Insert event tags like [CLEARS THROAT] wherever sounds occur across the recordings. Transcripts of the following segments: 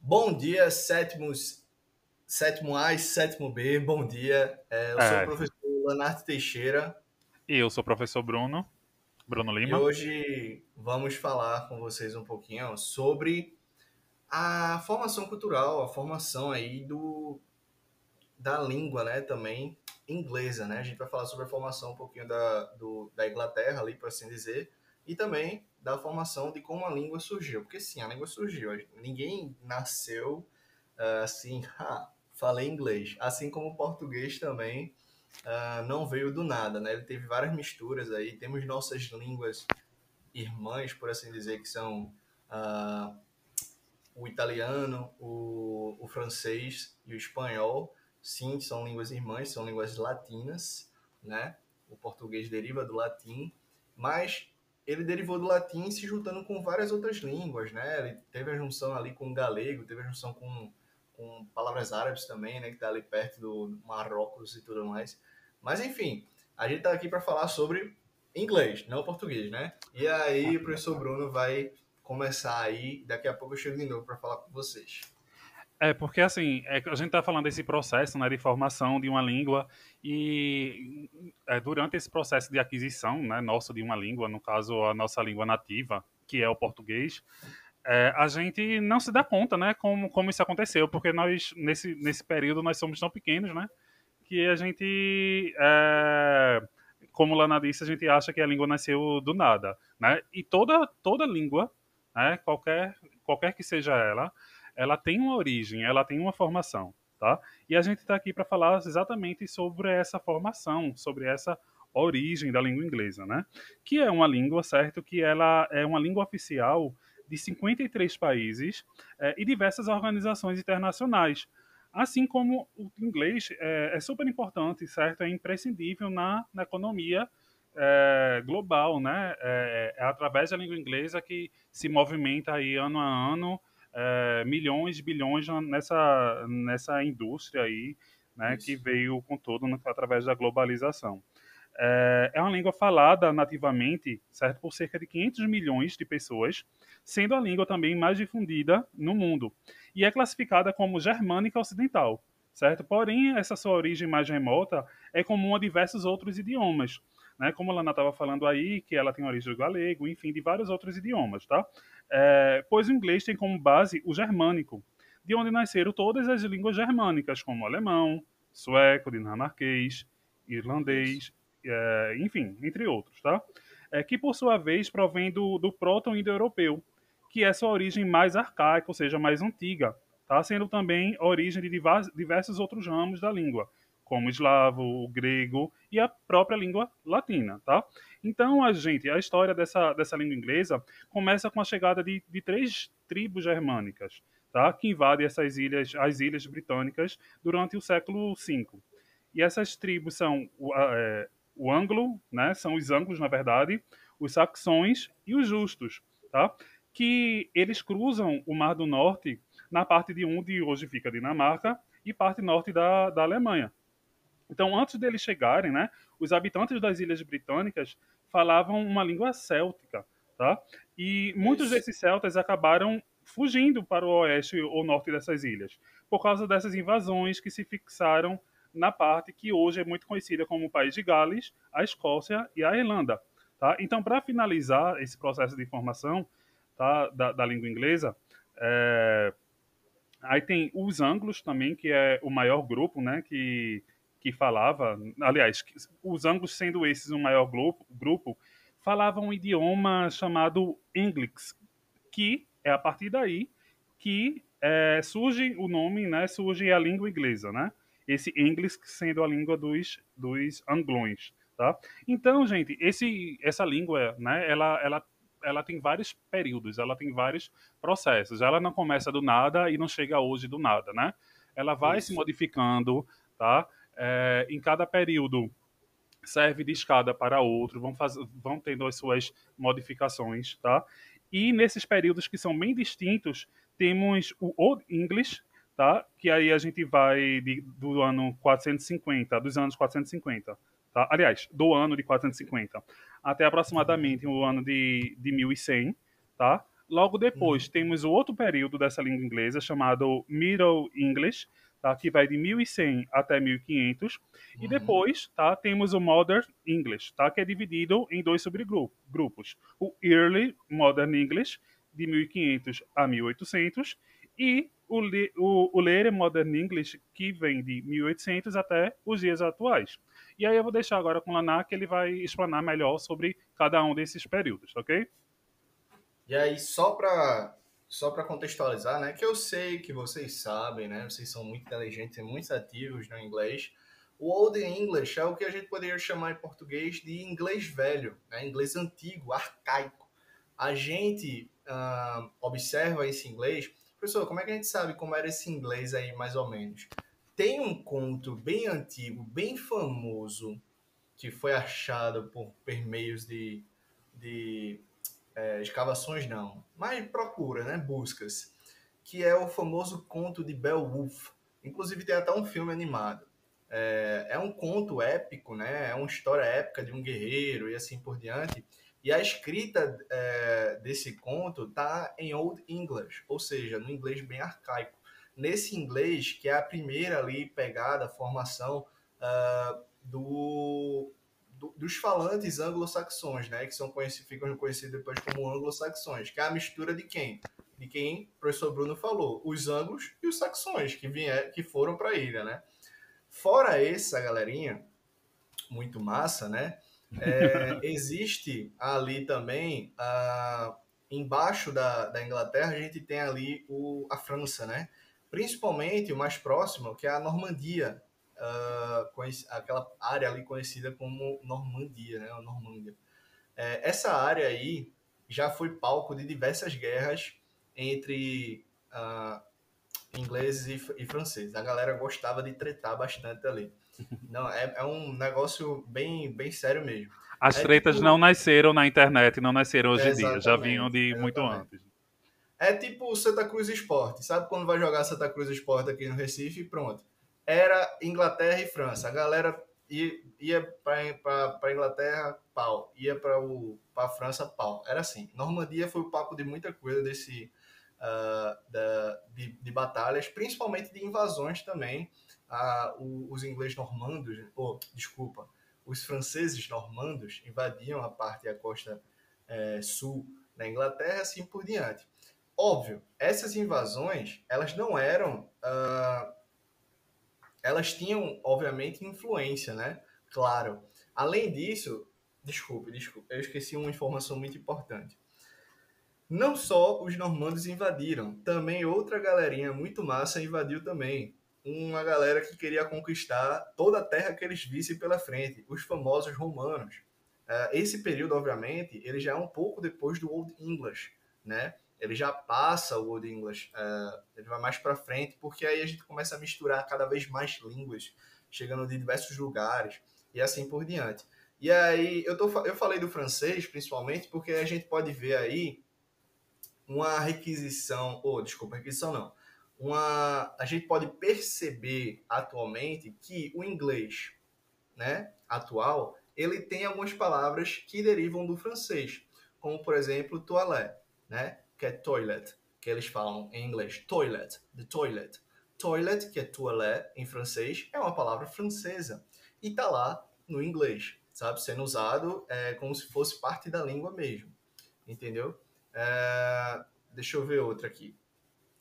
Bom dia, sétimos, sétimo A e sétimo B. Bom dia. É, eu sou É. o professor Leonardo Teixeira E eu sou o professor Bruno, Bruno e Lima. hoje vamos falar com vocês um pouquinho sobre a formação cultural, a formação aí do da língua, né, também inglesa, né? A gente vai falar sobre a formação um pouquinho da, do, da Inglaterra ali, por assim dizer, e também da formação de como a língua surgiu, porque sim, a língua surgiu. Ninguém nasceu ah, assim, [LAUGHS] ah, falei inglês, assim como o português também ah, não veio do nada, né? Ele teve várias misturas aí. Temos nossas línguas irmãs, por assim dizer, que são o italiano, o, o francês e o espanhol. Sim, são línguas irmãs, são línguas latinas, né? O português deriva do latim, mas ele derivou do latim se juntando com várias outras línguas, né? Ele teve a junção ali com o galego, teve a junção com, com palavras árabes também, né? Que tá ali perto do Marrocos e tudo mais. Mas enfim, a gente tá aqui para falar sobre inglês, não português, né? E aí o professor Bruno vai começar aí, daqui a pouco eu chego de novo para falar com vocês. É, porque assim, é a gente tá falando desse processo né, de formação de uma língua e é, durante esse processo de aquisição né, de uma língua, no caso a nossa língua nativa, que é o português, é, a gente não se dá conta né, como, como isso aconteceu, porque nós, nesse, nesse período, nós somos tão pequenos, né? Que a gente, é, como Lana disse, a gente acha que a língua nasceu do nada, né? E toda, toda língua, né, qualquer, qualquer que seja ela, ela tem uma origem, ela tem uma formação, tá? E a gente está aqui para falar exatamente sobre essa formação, sobre essa origem da língua inglesa, né? Que é uma língua, certo? Que ela é uma língua oficial de 53 países eh, e diversas organizações internacionais. Assim como o inglês é, é super importante, certo? É imprescindível na, na economia é, global, né? É, é através da língua inglesa que se movimenta aí ano a ano é, milhões, bilhões nessa, nessa indústria aí, né, Isso. que veio com todo né, através da globalização. É, é uma língua falada nativamente, certo, por cerca de 500 milhões de pessoas, sendo a língua também mais difundida no mundo. E é classificada como germânica ocidental, certo? Porém, essa sua origem mais remota é comum a diversos outros idiomas, né? Como a Lana estava falando aí, que ela tem origem do galego, enfim, de vários outros idiomas, tá? É, pois o inglês tem como base o germânico, de onde nasceram todas as línguas germânicas, como alemão, sueco, dinamarquês, irlandês, é, enfim, entre outros, tá? É, que por sua vez provém do, do proto-indo-europeu, que é sua origem mais arcaica, ou seja, mais antiga, tá? Sendo também origem de diversos outros ramos da língua, como o eslavo, o grego e a própria língua latina, tá? Então, a gente, a história dessa, dessa língua inglesa começa com a chegada de, de três tribos germânicas, tá? Que invadem essas ilhas, as ilhas britânicas durante o século V. E essas tribos são o, é, o anglo, né? São os anglos, na verdade, os saxões e os justos, tá? Que eles cruzam o Mar do Norte na parte de onde hoje fica a Dinamarca e parte norte da, da Alemanha. Então, antes deles chegarem, né, os habitantes das ilhas britânicas falavam uma língua céltica, tá? E muitos Isso. desses celtas acabaram fugindo para o oeste ou norte dessas ilhas, por causa dessas invasões que se fixaram na parte que hoje é muito conhecida como o País de Gales, a Escócia e a Irlanda, tá? Então, para finalizar esse processo de formação tá, da, da língua inglesa, é, Aí tem os anglos também, que é o maior grupo, né, que, que falava, aliás, os anglos sendo esses o maior grupo, falavam um idioma chamado English, que é a partir daí que é, surge o nome, né, surge a língua inglesa, né? Esse English sendo a língua dos, dos anglões, tá? Então, gente, esse, essa língua, né, ela, ela, ela tem vários períodos, ela tem vários processos. Ela não começa do nada e não chega hoje do nada, né? Ela vai se Isso. modificando, tá? É, em cada período serve de escada para outro, vão, faz, vão tendo as suas modificações, tá? E nesses períodos que são bem distintos, temos o Old English, tá? Que aí a gente vai de, do ano 450, dos anos 450, tá? Aliás, do ano de 450 até aproximadamente o ano de, de 1100, tá? Logo depois, uhum. temos o outro período dessa língua inglesa, chamado Middle English, tá? que vai de 1100 até 1500. Uhum. E depois tá? temos o Modern English, tá? que é dividido em dois subgrupos. O Early Modern English, de 1500 a 1800, e o, o, o Later Modern English, que vem de 1800 até os dias atuais. E aí eu vou deixar agora com o Laná, que ele vai explanar melhor sobre cada um desses períodos, ok? E aí, só para só para contextualizar, né, que eu sei que vocês sabem, né, vocês são muito inteligentes e muito ativos no inglês. O Old English é o que a gente poderia chamar em português de inglês velho, né, inglês antigo, arcaico. A gente uh, observa esse inglês. Professor, como é que a gente sabe como era esse inglês aí, mais ou menos? Tem um conto bem antigo, bem famoso, que foi achado por, por meios de, de é, escavações não, mas procura, né, buscas, que é o famoso conto de Beowulf. Inclusive tem até um filme animado. É, é um conto épico, né? É uma história épica de um guerreiro e assim por diante. E a escrita é, desse conto tá em Old English, ou seja, no inglês bem arcaico. Nesse inglês, que é a primeira ali pegada, formação uh, do, do, dos falantes anglo-saxões, né, que são conhecidos, ficam conhecidos depois como anglo-saxões, que é a mistura de quem? De quem o professor Bruno falou, os anglos e os saxões que, vier, que foram para a ilha, né? Fora essa galerinha, muito massa, né? É, [LAUGHS] existe ali também, uh, embaixo da, da Inglaterra, a gente tem ali o, a França, né? Principalmente o mais próximo, que é a Normandia, uh, aquela área ali conhecida como Normandia, né? A Normândia. É, essa área aí já foi palco de diversas guerras entre uh, ingleses e, e, franceses. A galera gostava de tretar bastante ali. [LAUGHS] Não, é, é um negócio bem, bem sério mesmo. As é tretas tipo... não nasceram na internet, não nasceram hoje em dia, já vinham de exatamente. muito antes. É tipo Santa Cruz Esporte. Sabe quando vai jogar Santa Cruz Esporte aqui no Recife? Pronto era Inglaterra e França. A galera ia, para Inglaterra, pau. Ia para a França, pau. Era assim. Normandia foi o papo de muita coisa desse, uh, da, de, de, batalhas, principalmente de invasões também. Uh, os ingleses normandos, oh, desculpa, os franceses normandos invadiam a parte da costa eh, sul da Inglaterra, assim por diante. Óbvio, essas invasões, elas não eram uh, elas tinham, obviamente, influência, né? Claro. Além disso, desculpe, desculpe, eu esqueci uma informação muito importante. Não só os normandos invadiram, também outra galerinha muito massa invadiu também. Uma galera que queria conquistar toda a terra que eles vissem pela frente, os famosos romanos. Uh, esse período, obviamente, ele já é um pouco depois do Old English, né? Ele já passa o Old English, uh, ele vai mais para frente, porque aí a gente começa a misturar cada vez mais línguas, chegando de diversos lugares e assim por diante. E aí eu, tô, eu falei do francês principalmente porque a gente pode ver aí uma requisição, ou oh, desculpa, requisição não, uma, a gente pode perceber atualmente que o inglês, né, atual, ele tem algumas palavras que derivam do francês, como por exemplo toilette, né? Que é toilet, que eles falam em inglês toilet, the toilet. Toilet, que é toilette em francês, é uma palavra francesa e tá lá no inglês, sabe? Sendo usado é, como se fosse parte da língua mesmo, entendeu? É, deixa eu ver outra aqui.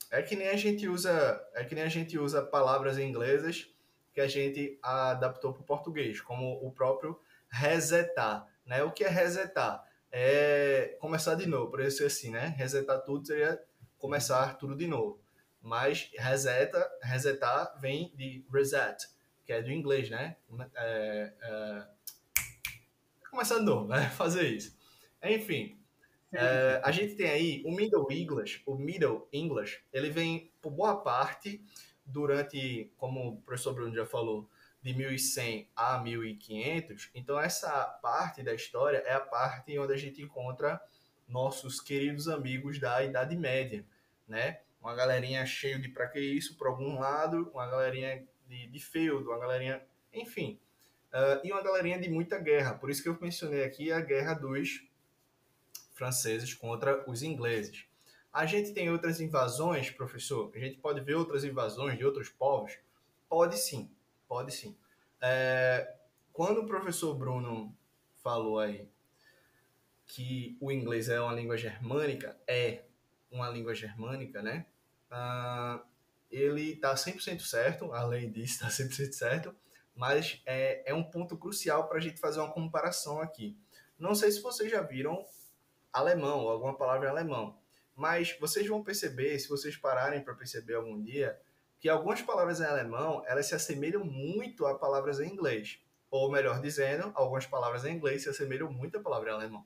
É que nem a gente usa, é que nem a gente usa palavras inglesas que a gente adaptou para o português, como o próprio resetar, né? O que é resetar? É começar de novo. Por isso assim, né? Resetar tudo seria começar tudo de novo. Mas reseta, resetar vem de reset, que é do inglês, né? É, é, começar de novo, né? [LAUGHS] Fazer isso. Enfim, é, a gente tem aí o Middle English, o Middle English, ele vem por boa parte durante, como o professor Bruno já falou, de 1100 a 1500. Então, essa parte da história é a parte onde a gente encontra nossos queridos amigos da Idade Média, né? Uma galerinha cheia de pra que isso, por algum lado, uma galerinha de, de feudo, uma galerinha, enfim, uh, e uma galerinha de muita guerra. Por isso que eu mencionei aqui a guerra dos franceses contra os ingleses. A gente tem outras invasões, professor? A gente pode ver outras invasões de outros povos? Pode sim, pode sim. É, quando o professor Bruno falou aí que o inglês é uma língua germânica, é uma língua germânica, né? Ah, ele está 100% certo, além disso, está 100% certo, mas é, é um ponto crucial para a gente fazer uma comparação aqui. Não sei se vocês já viram alemão, alguma palavra em alemão. Mas vocês vão perceber, se vocês pararem para perceber algum dia, que algumas palavras em alemão, elas se assemelham muito a palavras em inglês. Ou melhor dizendo, algumas palavras em inglês se assemelham muito a palavra em alemão.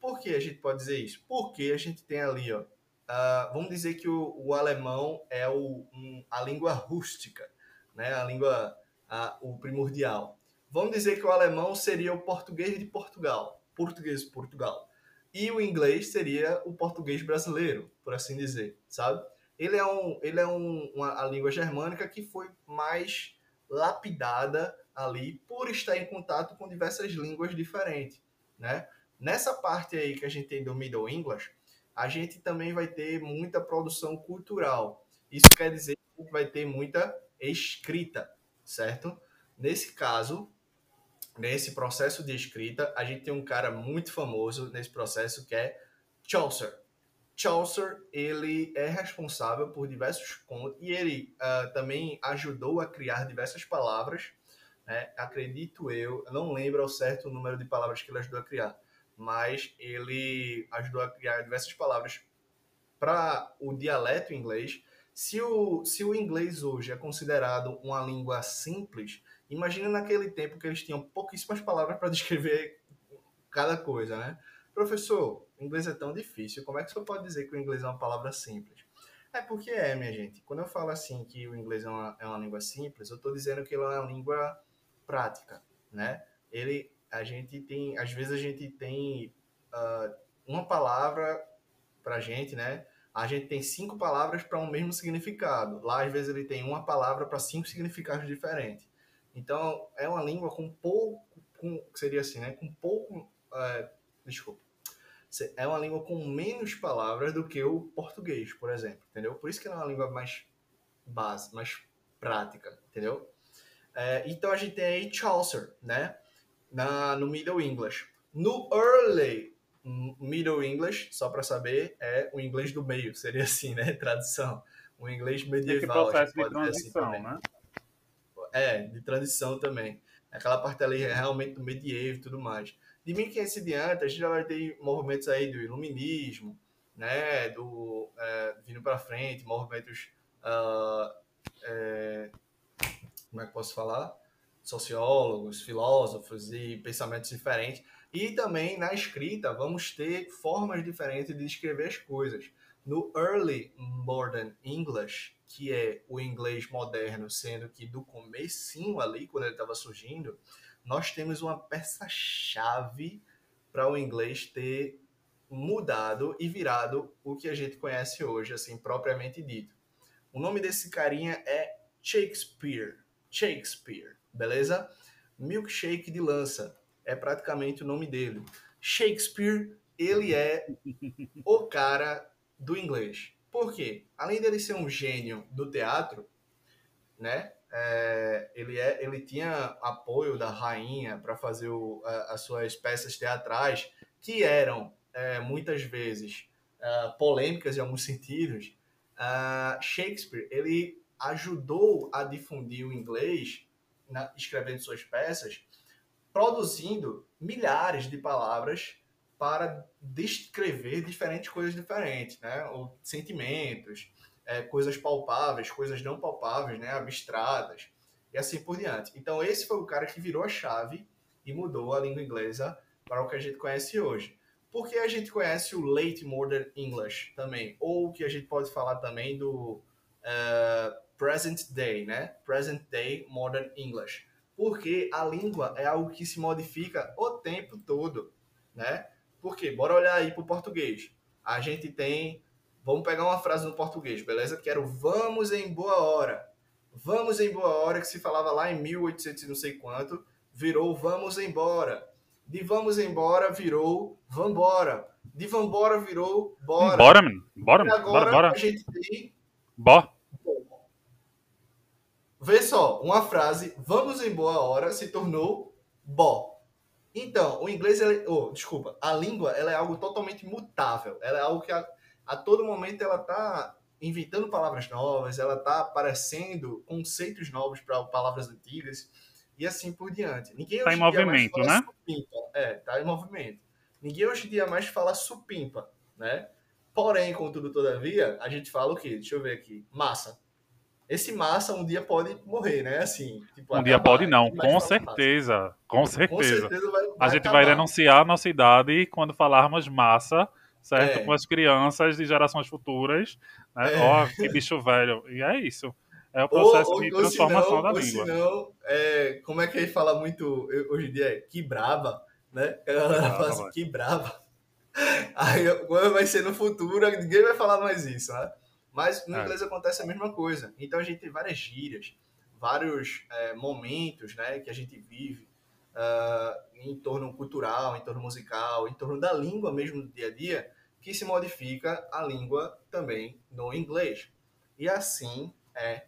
Por que a gente pode dizer isso? Porque a gente tem ali, ó, uh, vamos dizer que o, o alemão é o, um, a língua rústica, né? a língua, uh, o primordial. Vamos dizer que o alemão seria o português de Portugal, português de Portugal e o inglês seria o português brasileiro, por assim dizer, sabe? Ele é, um, ele é um, uma, a língua germânica que foi mais lapidada ali por estar em contato com diversas línguas diferentes, né? Nessa parte aí que a gente tem do Middle English, a gente também vai ter muita produção cultural. Isso quer dizer que vai ter muita escrita, certo? Nesse caso, nesse processo de escrita, a gente tem um cara muito famoso nesse processo que é Chaucer. Chaucer, ele é responsável por diversos contos e ele uh, também ajudou a criar diversas palavras, né? acredito eu, não lembro ao certo o número de palavras que ele ajudou a criar, mas ele ajudou a criar diversas palavras para o dialeto inglês. Se o, se o inglês hoje é considerado uma língua simples, Imagina naquele tempo que eles tinham pouquíssimas palavras para descrever cada coisa, né? Professor, o inglês é tão difícil, como é que você pode dizer que o inglês é uma palavra simples? É porque é, minha gente. Quando eu falo assim que o inglês é uma, é uma língua simples, eu estou dizendo que ele é uma língua prática, né? Ele, a gente tem, às vezes a gente tem uh, uma palavra para gente, né? A gente tem cinco palavras para um mesmo significado. Lá, às vezes, ele tem uma palavra para cinco significados diferentes. Então, é uma língua com pouco, com, seria assim, né? Com pouco, é, desculpa. É uma língua com menos palavras do que o português, por exemplo, entendeu? Por isso que ela é uma língua mais base, mais prática, entendeu? É, então, a gente tem aí Chaucer, né? Na, no Middle English. No Early Middle English, só para saber, é o inglês do meio, [LAUGHS] seria assim, né? Tradução. O inglês medieval. Processo de assim transição, assim né? É, de transição também. Aquela parte ali é realmente do medievo e tudo mais. De 1500 em diante, a gente já vai ter movimentos aí do iluminismo, né, do é, vindo para frente, movimentos, uh, é, como é que posso falar? Sociólogos, filósofos e pensamentos diferentes. E também na escrita vamos ter formas diferentes de escrever as coisas. No Early Modern English, que é o inglês moderno, sendo que do comecinho ali, quando ele estava surgindo, nós temos uma peça-chave para o inglês ter mudado e virado o que a gente conhece hoje, assim, propriamente dito. O nome desse carinha é Shakespeare. Shakespeare, beleza? Milkshake de lança é praticamente o nome dele. Shakespeare, ele é o cara do inglês. Por quê? Além dele ser um gênio do teatro, né? É, ele, é, ele tinha apoio da rainha para fazer o, a, as suas peças teatrais, que eram é, muitas vezes é, polêmicas em alguns sentidos. Uh, Shakespeare ele ajudou a difundir o inglês na, escrevendo suas peças, produzindo milhares de palavras para descrever diferentes coisas diferentes, né? Ou sentimentos, é, coisas palpáveis, coisas não palpáveis, né? Abstratas e assim por diante. Então esse foi o cara que virou a chave e mudou a língua inglesa para o que a gente conhece hoje. Porque a gente conhece o Late Modern English também, ou que a gente pode falar também do uh, Present Day, né? Present Day Modern English. Porque a língua é algo que se modifica o tempo todo, né? Por quê? Bora olhar aí para o português. A gente tem. Vamos pegar uma frase no português, beleza? Que era o vamos em boa hora. Vamos em boa hora, que se falava lá em 1800 e não sei quanto, virou vamos embora. De vamos embora virou vambora. De vambora virou bora. Bora, menino. Bora, E mano. agora Bora, bora. a gente tem. Bora. Vê só, uma frase, vamos em boa hora, se tornou bó. Então, o inglês, ele, oh, desculpa, a língua ela é algo totalmente mutável. Ela é algo que a, a todo momento ela está inventando palavras novas, ela está aparecendo conceitos novos para palavras antigas e assim por diante. Ninguém Tá hoje em movimento, né? Supimpa. É, tá em movimento. Ninguém hoje em dia mais fala supimpa, né? Porém, contudo, todavia, a gente fala o quê? Deixa eu ver aqui. Massa. Esse massa um dia pode morrer, né? Assim, tipo, Um dia pode não, com fala massa. certeza. Com Com certeza. certeza vai, A gente acabar. vai denunciar a nossa idade quando falarmos massa, certo? É. Com as crianças de gerações futuras. Né? É. Ó, que bicho velho. E é isso. É o processo ou, de ou transformação senão, da língua. senão, é, como é que ele fala muito hoje em dia? É, que braba, né? A galera braba, fala assim, vai. que braba. [LAUGHS] Aí, vai ser no futuro, ninguém vai falar mais isso, né? Mas no É. inglês acontece a mesma coisa. Então a gente tem várias gírias, vários é, momentos, né, que a gente vive ah, em torno cultural, em torno musical, em torno da língua mesmo do dia a dia, que se modifica a língua também no inglês. E assim é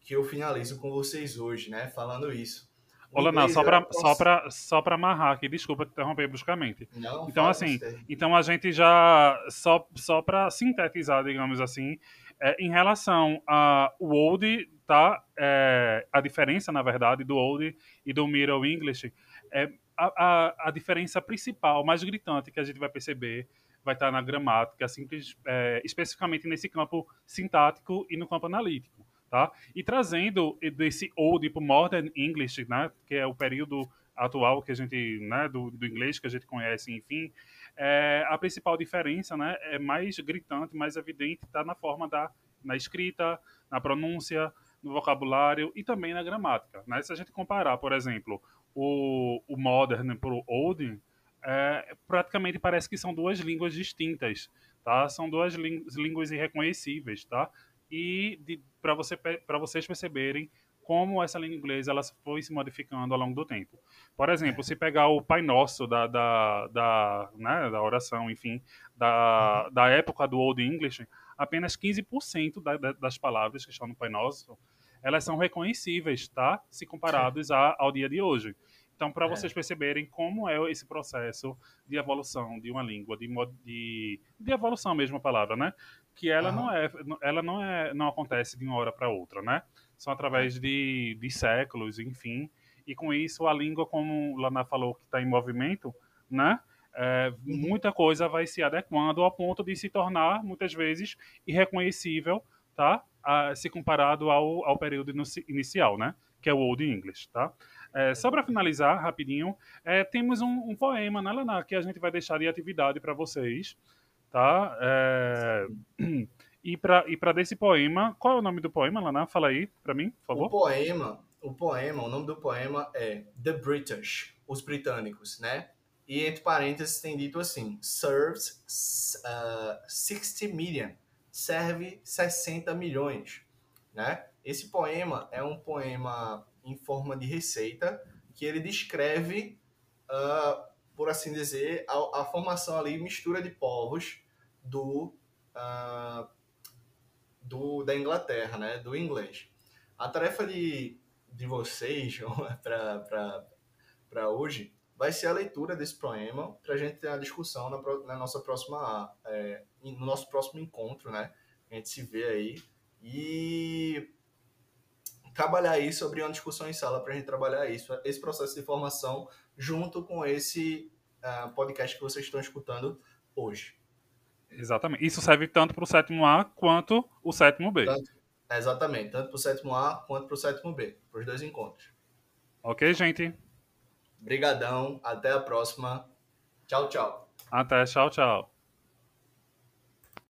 que eu finalizo com vocês hoje, né, falando isso. O Olha, não, só pra, um só, pra, só pra amarrar aqui, desculpa te interromper bruscamente. Não, Então, assim, você. Então a gente já, só, só para sintetizar, digamos assim, é, em relação ao Old, tá? É, a diferença, na verdade, do Old e do Middle English, é, a, a, a diferença principal, mais gritante que a gente vai perceber vai estar na gramática, simples, é, especificamente nesse campo sintático e no campo analítico. Tá? E trazendo desse Old para o Modern English, né, que é o período atual que a gente, né, do, do inglês que a gente conhece, enfim, é, a principal diferença, né, é mais gritante, mais evidente, está na forma da na escrita, na pronúncia, no vocabulário e também na gramática. Né? Se a gente comparar, por exemplo, o, o modern para o old, é, praticamente parece que são duas línguas distintas, tá? São duas líng- línguas irreconhecíveis, tá? E para você, vocês perceberem como essa língua inglesa ela foi se modificando ao longo do tempo. Por exemplo, se pegar o Pai Nosso da, da, da, né, da oração, enfim, da, da época do Old English, apenas 15% da, da, das palavras que estão no Pai Nosso, elas são reconhecíveis, tá? Se comparados a, ao dia de hoje. Então, para É. vocês perceberem como é esse processo de evolução de uma língua, de, de, de evolução mesmo a palavra, né? Que ela não é, ela não é, não acontece de uma hora para outra, né? São através de, de séculos, enfim. E com isso a língua, como Lana falou, que está em movimento, né? É, muita coisa vai se adequando ao ponto de se tornar muitas vezes irreconhecível, tá? Ah, se comparado ao, ao período inici- inicial, né? Que é o Old English, tá? É, só para finalizar, rapidinho, é, temos um, um poema, né, Lana, que a gente vai deixar de atividade para vocês, tá? É, [CLEARS THROAT] e para e desse poema, qual é o nome do poema, Lana? Fala aí para mim, por O favor. poema, o poema, o nome do poema é The British, os britânicos, né? E entre parênteses tem dito assim: serves uh, 60 million, serve 60 milhões, né? Esse poema é um poema em forma de receita que ele descreve, ah, por assim dizer, a, a formação ali, mistura de povos do, ah, do da Inglaterra, né? Do inglês. A tarefa de, de vocês [LAUGHS] para hoje vai ser a leitura desse poema para a gente ter a discussão na, na nossa próxima é, no nosso próximo encontro, né? A gente se vê aí e trabalhar isso, abrir uma discussão em sala para a gente trabalhar isso, esse processo de formação junto com esse ah, podcast que vocês estão escutando hoje. Exatamente. Isso serve tanto para o sétimo A quanto o sétimo B. Tanto- Exatamente, tanto para o sétimo A quanto para o sétimo B, para os dois encontros. Ok, gente? Brigadão, até a próxima. Tchau, tchau. Até, tchau, tchau.